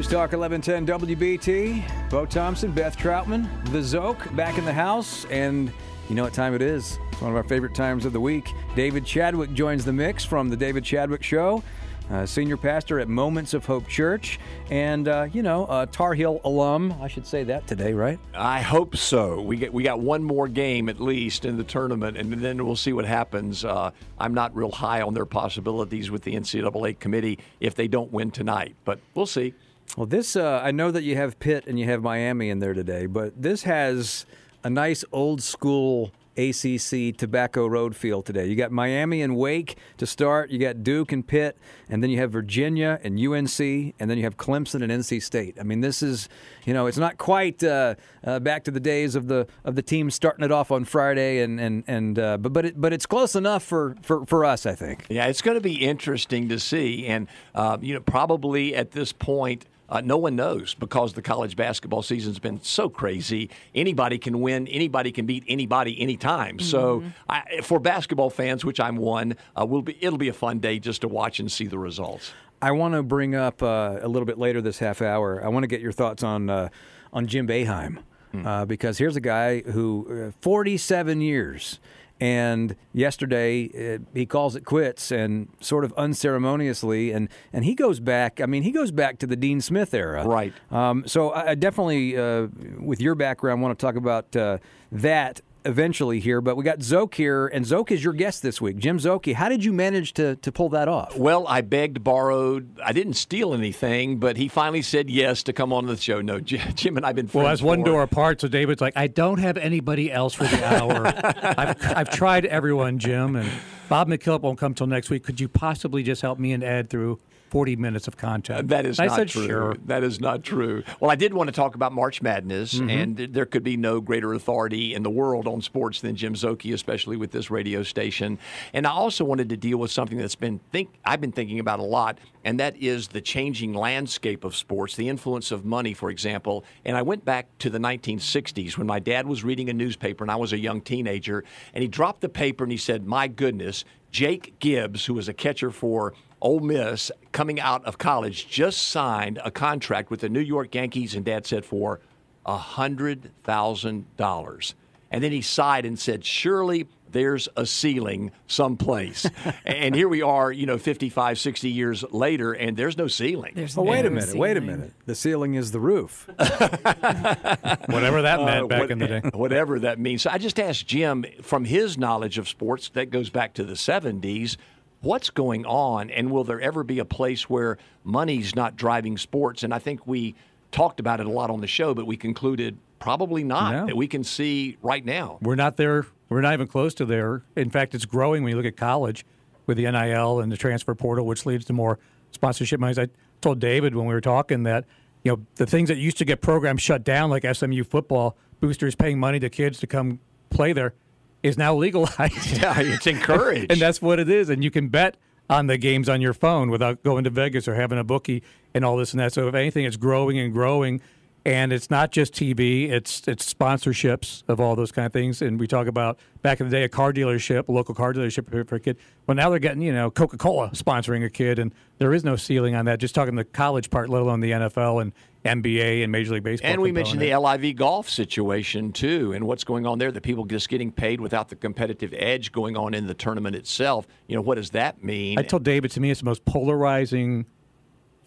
News Talk 1110 WBT. Bo Thompson, Beth Troutman, the Zoke back in the house, and you know what time it is. It's one of our favorite times of the week. David Chadwick joins the mix from the David Chadwick Show. Uh, senior pastor at Moments of Hope Church, and uh, you know, a Tar Heel alum. I should say that today, right? I hope so. We get we got one more game at least in the tournament, and then we'll see what happens. Uh, I'm not real high on their possibilities with the NCAA committee if they don't win tonight, but we'll see. Well, this uh, I know that you have Pitt and you have Miami in there today, but this has a nice old school ACC Tobacco Road feel today. You got Miami and Wake to start. You got Duke and Pitt, and then you have Virginia and UNC, and then you have Clemson and NC State. I mean, this is you know, it's not quite uh, uh, back to the days of the of the team starting it off on Friday, and and and uh, but but it, but it's close enough for, for for us, I think. Yeah, it's going to be interesting to see, and uh, you know, probably at this point. Uh, no one knows because the college basketball season's been so crazy. Anybody can win. Anybody can beat anybody anytime. Mm-hmm. So, I, for basketball fans, which I'm one, uh, will be it'll be a fun day just to watch and see the results. I want to bring up uh, a little bit later this half hour. I want to get your thoughts on uh, on Jim Boeheim mm. because here's a guy who uh, 47 years and yesterday uh, he calls it quits and sort of unceremoniously and and he goes back i mean he goes back to the dean smith era. Right. Um, so i, definitely uh, with your background want to talk about uh, that eventually here, but we got Zoke here, and Zoke is your guest this week. Jim Szoke, how did you manage to, to pull that off? Well, I begged, borrowed. I didn't steal anything, but he finally said yes to come on the show. No, Jim and I've been Well, that's one door apart, so David's like, I don't have anybody else for the hour. I've, I've tried everyone, Jim, and Bob McKillop won't come till next week. Could you possibly just help me and Ed through 40 minutes of content. That is I not said, true. Sure. That is not true. Well, I did want to talk about March Madness, Mm-hmm. and there could be no greater authority in the world on sports than Jim Szoke, especially with this radio station. And I also wanted to deal with something that's been think I've been thinking about a lot, and that is the changing landscape of sports, the influence of money, for example. And I went back to the 1960s when my dad was reading a newspaper and I was a young teenager, and he dropped the paper and he said, "My goodness." Jake Gibbs, who was a catcher for Ole Miss, coming out of college, just signed a contract with the New York Yankees, and Dad said for hundred thousand dollars. And then he sighed and said, "Surely there's a ceiling someplace." and here we are, you know, 55, 60 years later, and there's no ceiling. There's Oh, no wait a minute, wait a minute. The ceiling is the roof. Whatever that meant Uh, back what- in the day. Whatever that means. So I just asked Jim, from his knowledge of sports, that goes back to the 70s, what's going on? And will there ever be a place where money's not driving sports? And I think we talked about it a lot on the show, but we concluded probably not, No. that we can see right now. We're not there. We're not even close to there. In fact, it's growing when you look at college with the NIL and the transfer portal, which leads to more sponsorship money. I told David when we were talking that you know the things that used to get programs shut down, like SMU football, boosters paying money to kids to come play there, is now legalized. Yeah, it's encouraged. and that's what it is. And you can bet on the games on your phone without going to Vegas or having a bookie and all this and that. So if anything, it's growing and growing. And it's not just TV; it's it's sponsorships of all those kind of things. And we talk about back in the day, a car dealership, a local car dealership for- a kid. Well, now they're getting you know Coca Cola sponsoring a kid, and there is no ceiling on that. Just talking the college part, let alone the NFL and NBA and Major League Baseball. And we mentioned the component. LIV golf situation too, and what's going on there. The people just getting paid without the competitive edge going on in the tournament itself. You know, what does that mean? I told David to me it's the most polarizing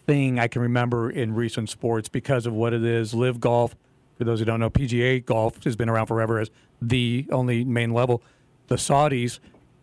thing I can remember in recent sports because of what it is. LIV golf, for those who don't know, PGA golf has been around forever as the only main level. The Saudis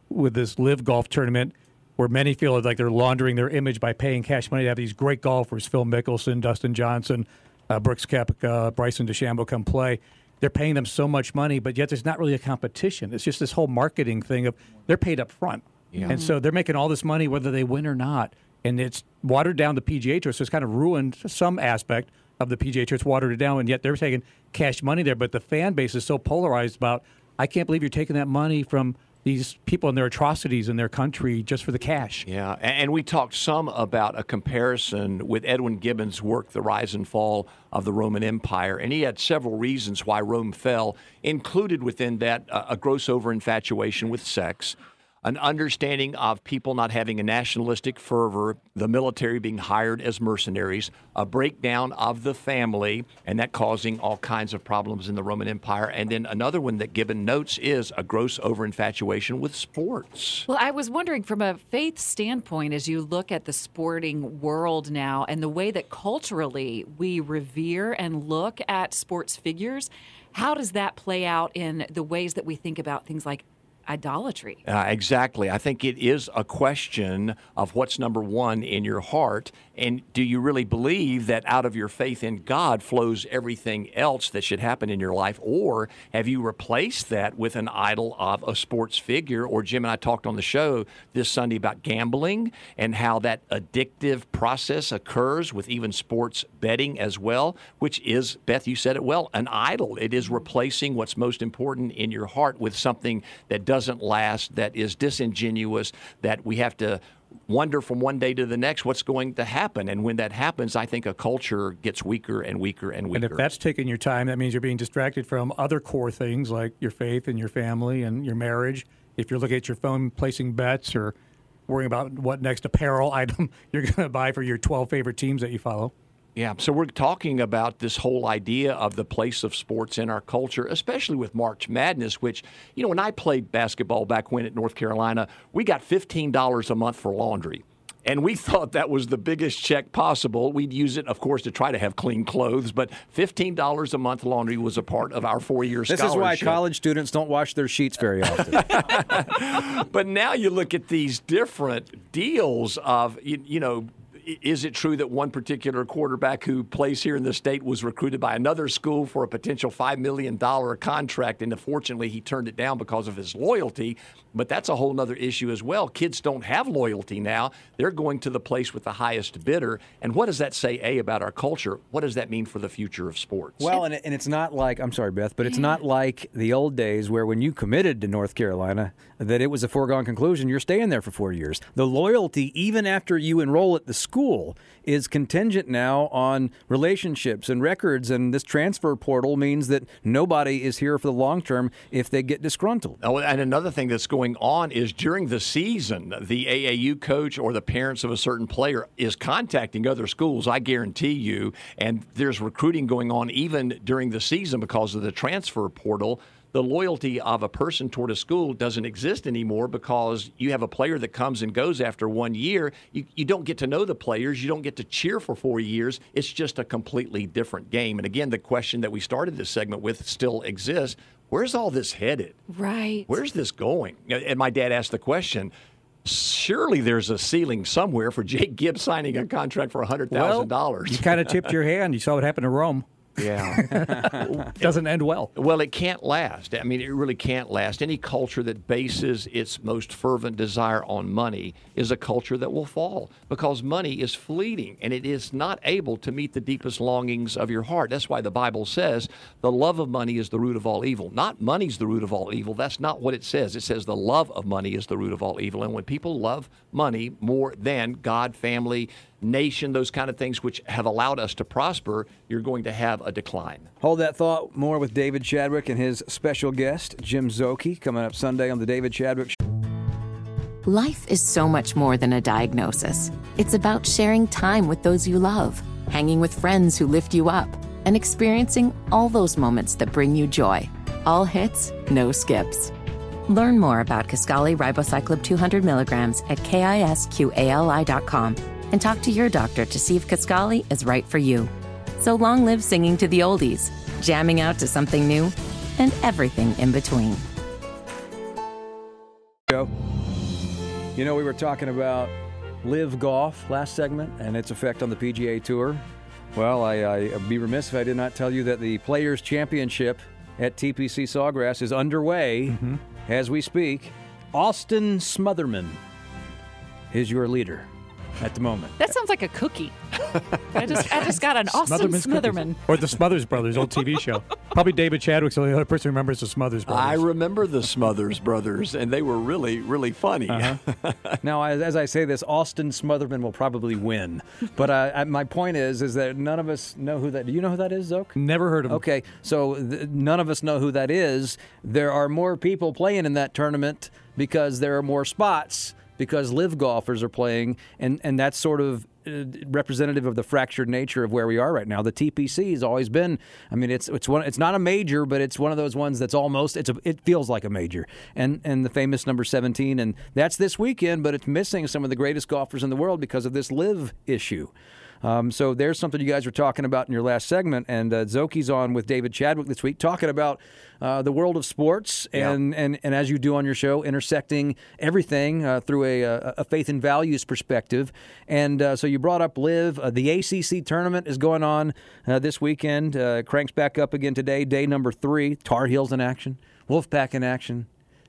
with this LIV golf tournament where many feel like they're laundering their image by paying cash money to have these great golfers, Phil Mickelson, Dustin Johnson, uh, Brooks Koepka, Bryson DeChambeau come play. They're paying them so much money, but yet there's not really a competition. It's just this whole marketing thing of they're paid up front. And so they're making all this money whether they win or not. and it's watered down the PGA Tour, so it's kind of ruined some aspect of the PGA Tour. It's watered it down, and yet they're taking cash money there. But the fan base is so polarized about, I can't believe you're taking that money from these people and their atrocities in their country just for the cash. Yeah, and we talked some about a comparison with Edwin Gibbons' work, The Rise and Fall of the Roman Empire, and he had several reasons why Rome fell, included within that a gross over infatuation with sex, an understanding of people not having a nationalistic fervor, the military being hired as mercenaries, a breakdown of the family, and that causing all kinds of problems in the Roman Empire. And then another one that Gibbon notes is a gross overinfatuation with sports. Well, I was wondering from a faith standpoint, as you look at the sporting world now and the way that culturally we revere and look at sports figures, how does that play out in the ways that we think about things like idolatry. Uh, exactly. I think it is a question of what's number one in your heart. And do you really believe that out of your faith in God flows everything else that should happen in your life? Or have you replaced that with an idol of a sports figure? Or Jim and I talked on the show this Sunday about gambling and how that addictive process occurs with even sports betting as well, which is, Beth, you said it well, an idol. It is replacing what's most important in your heart with something that doesn't last, that is disingenuous, that we have to wonder from one day to the next what's going to happen. And when that happens, I think a culture gets weaker and weaker and weaker. And if that's taking your time, that means you're being distracted from other core things like your faith and your family and your marriage. If you're looking at your phone placing bets or worrying about what next apparel item you're going to buy for your 12 favorite teams that you follow. Yeah, so we're talking about this whole idea of the place of sports in our culture, especially with March Madness, which, you know, when I played basketball back when at North Carolina, we got $15 a month for laundry. And we thought that was the biggest check possible. We'd use it, of course, to try to have clean clothes, but $15 a month laundry was a part of our four year scholarship. This is why college students don't wash their sheets very often. but now you look at these different deals of, you, you know, is it true that one particular quarterback who plays here in the state was recruited by another school for a potential $5 million contract? And unfortunately, he turned it down because of his loyalty. But that's a whole other issue as well. Kids don't have loyalty now. They're going to the place with the highest bidder. And what does that say, A, about our culture? What does that mean for the future of sports? Well, and, and it's not like, I'm sorry, Beth, but it's not like the old days where when you committed to North Carolina, that it was a foregone conclusion. You're staying there for four years. The loyalty, even after you enroll at the school, is contingent now on relationships and records. And this transfer portal means that nobody is here for the long term if they get disgruntled. Oh, and another thing that's going on is during the season, the AAU coach or the parents of a certain player is contacting other schools, I guarantee you. And there's recruiting going on even during the season because of the transfer portal the loyalty of a person toward a school doesn't exist anymore because you have a player that comes and goes after one year. You, you don't get to know the players. You don't get to cheer for four years. It's just a completely different game. And again, the question that we started this segment with still exists where's all this headed? Right. Where's this going? And my dad asked the question. Surely there's a ceiling somewhere for Jake Gibbs signing a contract for $100,000. Well, you kind of tipped your hand. You saw what happened to Rome. Yeah. Doesn't end well. Well, it can't last. I mean, it really can't last. Any culture that bases its most fervent desire on money is a culture that will fall because money is fleeting and it is not able to meet the deepest longings of your heart. That's why the Bible says the love of money is the root of all evil. Not money's the root of all evil. That's not what it says. It says the love of money is the root of all evil. And when people love money more than God, family, nation, those kind of things which have allowed us to prosper, you're going to have a decline. Hold that thought more with David Chadwick and his special guest, Jim Szoke, coming up Sunday on The David Chadwick Show. Life is so much more than a diagnosis. It's about sharing time with those you love, hanging with friends who lift you up, and experiencing all those moments that bring you joy. All hits, no skips. Learn more about Kisqali Ribociclib 200 milligrams at kisqali.com and talk to your doctor to see if Kisqali is right for you. So long live singing to the oldies, jamming out to something new, and everything in between. Joe, you know, we were talking about LIV Golf last segment and its effect on the PGA Tour. Well, I, I'd be remiss if I did not tell you that the Players' Championship at TPC Sawgrass is underway mm-hmm. as we speak. Austin Smotherman is your leader. At the moment. That sounds like a cookie. I just I just got an awesome Smotherman's Smotherman. Cookies. Or the Smothers Brothers, old TV show. Probably David Chadwick's the only other person who remembers the Smothers Brothers. I remember the Smothers brothers, and they were really, really funny. Now, as, as I say this, Austin Smotherman will probably win. But uh, my point is, is that none of us know who that. Do you know who that is, Zoke? Never heard of him. Okay, so th- none of us know who that is. There are more people playing in that tournament because there are more spots because LIV golfers are playing, and, and that's sort of uh, representative of the fractured nature of where we are right now. The TPC has always been. I mean, it's it's one. It's not a major, but it's one of those ones that's almost. It's a. It feels like a major, and and the famous number seventeen, and that's this weekend, but it's missing some of the greatest golfers in the world because of this LIV issue. Um, so there's something you guys were talking about in your last segment, and uh, Szoke's on with David Chadwick this week talking about uh, the world of sports, and, and and as you do on your show, intersecting everything uh, through a, a, a faith and values perspective. And uh, so you brought up LIV. Uh, the ACC tournament is going on uh, this weekend. Uh, cranks back up again today, day number three. Tar Heels in action, Wolfpack in action.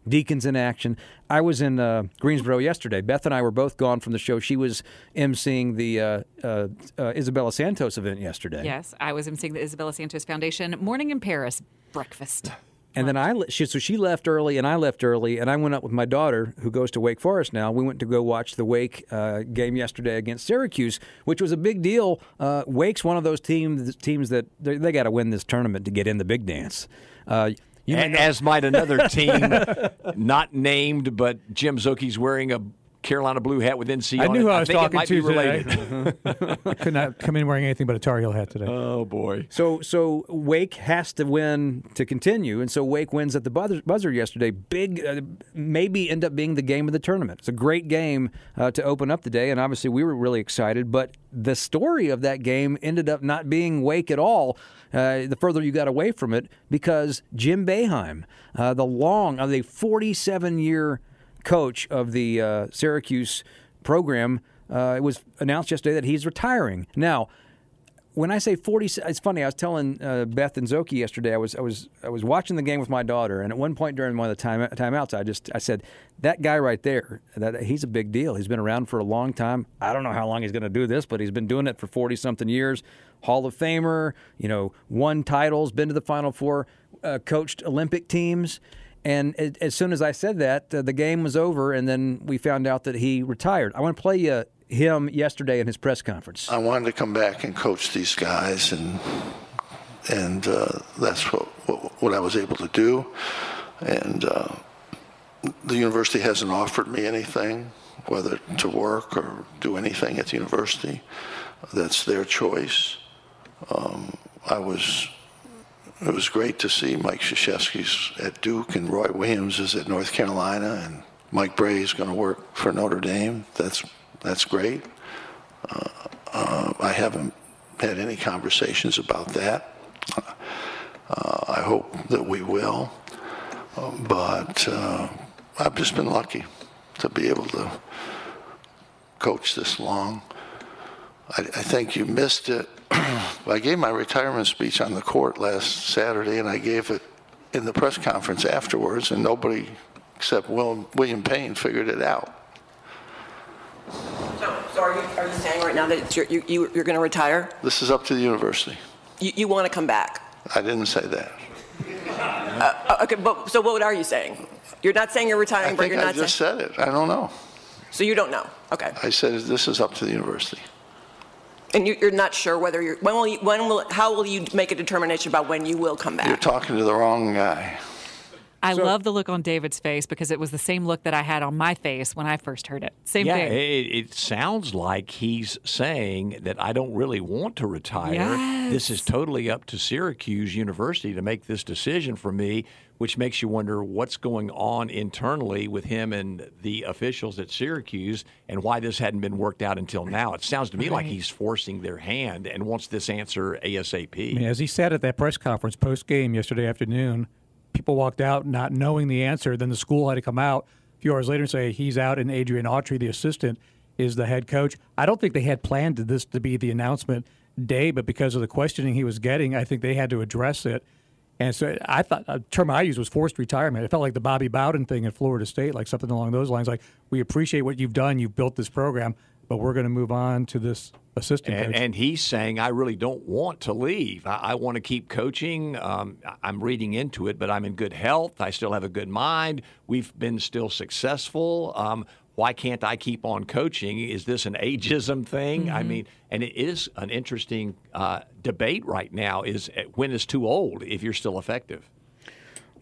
Deacons in action. I was in uh, Greensboro yesterday. Beth and I were both gone from the show. She was emceeing the uh, uh, uh, Isabella Santos event yesterday. Yes, I was emceeing the Isabella Santos Foundation Morning in Paris breakfast. And then I, she, so she left early, and I left early, and I went up with my daughter, who goes to Wake Forest now. We went to go watch the Wake uh, game yesterday against Syracuse, which was a big deal. Uh, Wake's one of those teams teams that they, they got to win this tournament to get in the big dance. Uh, you may A- know- As might another team, not named, but Jim Szoke's wearing a Carolina blue hat with NC I on knew it. who I was think it talking might to be related. today. I could not come in wearing anything but a Tar Heel hat today. oh boy. So so Wake has to win to continue, and so Wake wins at the buzzer, buzzer yesterday. Big, uh, maybe end up being the game of the tournament. It's a great game uh, to open up the day, and obviously we were really excited. But the story of that game ended up not being Wake at all. Uh, the further you got away from it, because Jim Boeheim, uh, the long, of the 47 year coach of the uh, Syracuse program, uh, it was announced yesterday that he's retiring. Now when I say 40, it's funny. I was telling uh, Beth and Szoke yesterday. I was I was I was watching the game with my daughter, and at one point during one of the time timeouts, I just I said that guy right there, that he's a big deal. He's been around for a long time. I don't know how long he's going to do this, but he's been doing it for 40 something years. Hall of Famer, you know, won titles, been to the Final Four, uh, coached Olympic teams. And a- as soon as I said that, uh, the game was over, and then we found out that he retired. I want to play you him yesterday in his press conference. I wanted to come back and coach these guys, and and uh, that's what, what what I was able to do. And uh, the university hasn't offered me anything, whether to work or do anything at the university. That's their choice. Um, I was. It was great to see Mike Krzyzewski's at Duke and Roy Williams is at North Carolina, and Mike Brey is going to work for Notre Dame. That's that's great. Uh, I haven't had any conversations about that. Uh, I hope that we will. Um, but uh, I've just been lucky to be able to coach this long. I, I think you missed it. I gave my retirement speech on the court last Saturday, and I gave it in the press conference afterwards, and nobody except Will, William Payne figured it out. So, so are you, are you saying right now that you're, you, you- you're going to retire? This is up to the university. You, you want to come back? I didn't say that. Uh, okay, but, so what are you saying? You're not saying you're retiring, I but you're I not saying. I just said it. I don't know. So you don't know? Okay. I said this is up to the university. And you, you're not sure whether you're, when will you, when will, how will you make a determination about when you will come back? You're talking to the wrong guy. I So- love the look on David's face because it was the same look that I had on my face when I first heard it. Same Yeah, thing. it, it sounds like he's saying that I don't really want to retire. Yes. This is totally up to Syracuse University to make this decision for me, which makes you wonder what's going on internally with him and the officials at Syracuse and why this hadn't been worked out until now. It sounds to me like he's forcing their hand and wants this answer ASAP. I mean, as he said at that press conference post game yesterday afternoon, people walked out not knowing the answer. Then the school had to come out a few hours later and say he's out, and Adrian Autry, the assistant, is the head coach. I don't think they had planned this to be the announcement day, but because of the questioning he was getting, I think they had to address it. And so I thought a term I used was forced retirement. It felt like the Bobby Bowden thing at Florida State, like something along those lines. Like we appreciate what you've done, you've built this program. But we're going to move on to this assistant And, coach. and he's saying, I really don't want to leave. I, I want to keep coaching. Um, I- I'm reading into it, but I'm in good health. I still have a good mind. We've been still successful. Um, why can't I keep on coaching? Is this an ageism thing? I mean, and it is an interesting uh, debate right now. Is uh, when is too old if you're still effective?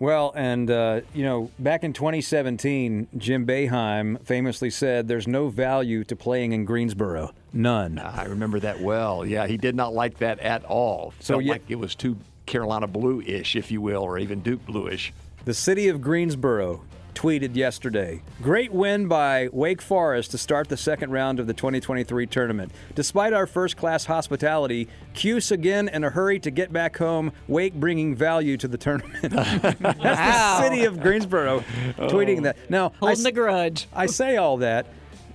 Well, and uh, you know, back in 2017, Jim Boeheim famously said, "There's no value to playing in Greensboro, none." I remember that well. Yeah, he did not like that at all. So Felt like it was too Carolina blue-ish, if you will, or even Duke bluish. The city of Greensboro tweeted yesterday Great win by Wake Forest to start the second round of the 2023 tournament. Despite our first class hospitality, Cuse again in a hurry to get back home, Wake bringing value to the tournament. That's the city of Greensboro tweeting that. Now, I Holding s- the grudge. I say all that.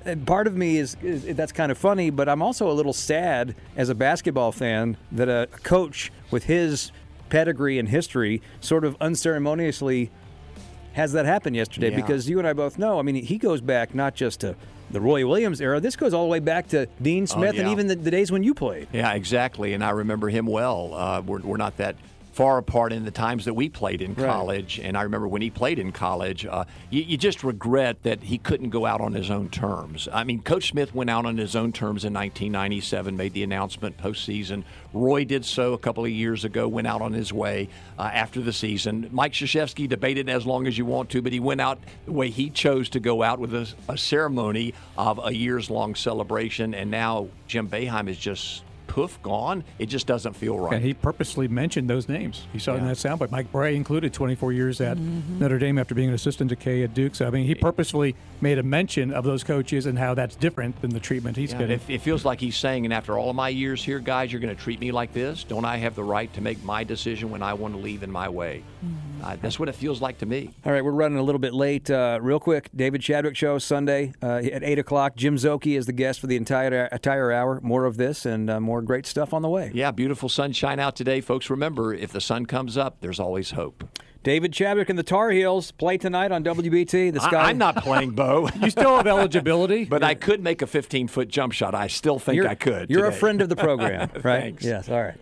And part of me is, is that's kind of funny, but I'm also a little sad as a basketball fan that a coach with his pedigree and history sort of unceremoniously has that happen yesterday Yeah. because you and I both know. I mean, he goes back not just to the Roy Williams era. This goes all the way back to Dean Smith and yeah. even the, the days when you played. Yeah, exactly. And I remember him well. Uh, we're, we're not that far apart in the times that we played in Right. college. And I remember when he played in college, uh, you, you just regret that he couldn't go out on his own terms. I mean, Coach Smith went out on his own terms in 1997, made the announcement postseason. Roy did so a couple of years ago, went out on his way uh, after the season. Mike Krzyzewski debated as long as you want to, but he went out the way he chose to go out with a, a ceremony of a years long celebration. And now Jim Boeheim is just poof gone. It just doesn't feel right. And he purposely mentioned those names. He saw it in Yeah. that soundbite. Mike Brey included 24 years at mm-hmm. Notre Dame after being an assistant to K at Duke. So, I mean, he purposely made a mention of those coaches and how that's different than the treatment he's Yeah, getting. it, it feels like he's saying, and after all of my years here, guys, you're going to treat me like this. Don't I have the right to make my decision when I want to leave in my way? Mm-hmm. Uh, that's what it feels like to me. All right, we're running a little bit late. Uh, real quick, David Chadwick show Sunday uh, at eight o'clock. Jim Szoke is the guest for the entire entire hour. More of this and uh, more great stuff on the way. Yeah, beautiful sunshine out today, folks. Remember, if the sun comes up, there's always hope. David Chadwick and the Tar Heels play tonight on WBT. The Sky. I, am not playing Bo, you still have eligibility. but I could make a 15 foot jump shot. I still think I could. You're a friend of the program, right? Thanks. Yes. All right.